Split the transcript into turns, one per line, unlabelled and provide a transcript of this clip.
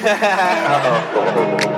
Uh-oh.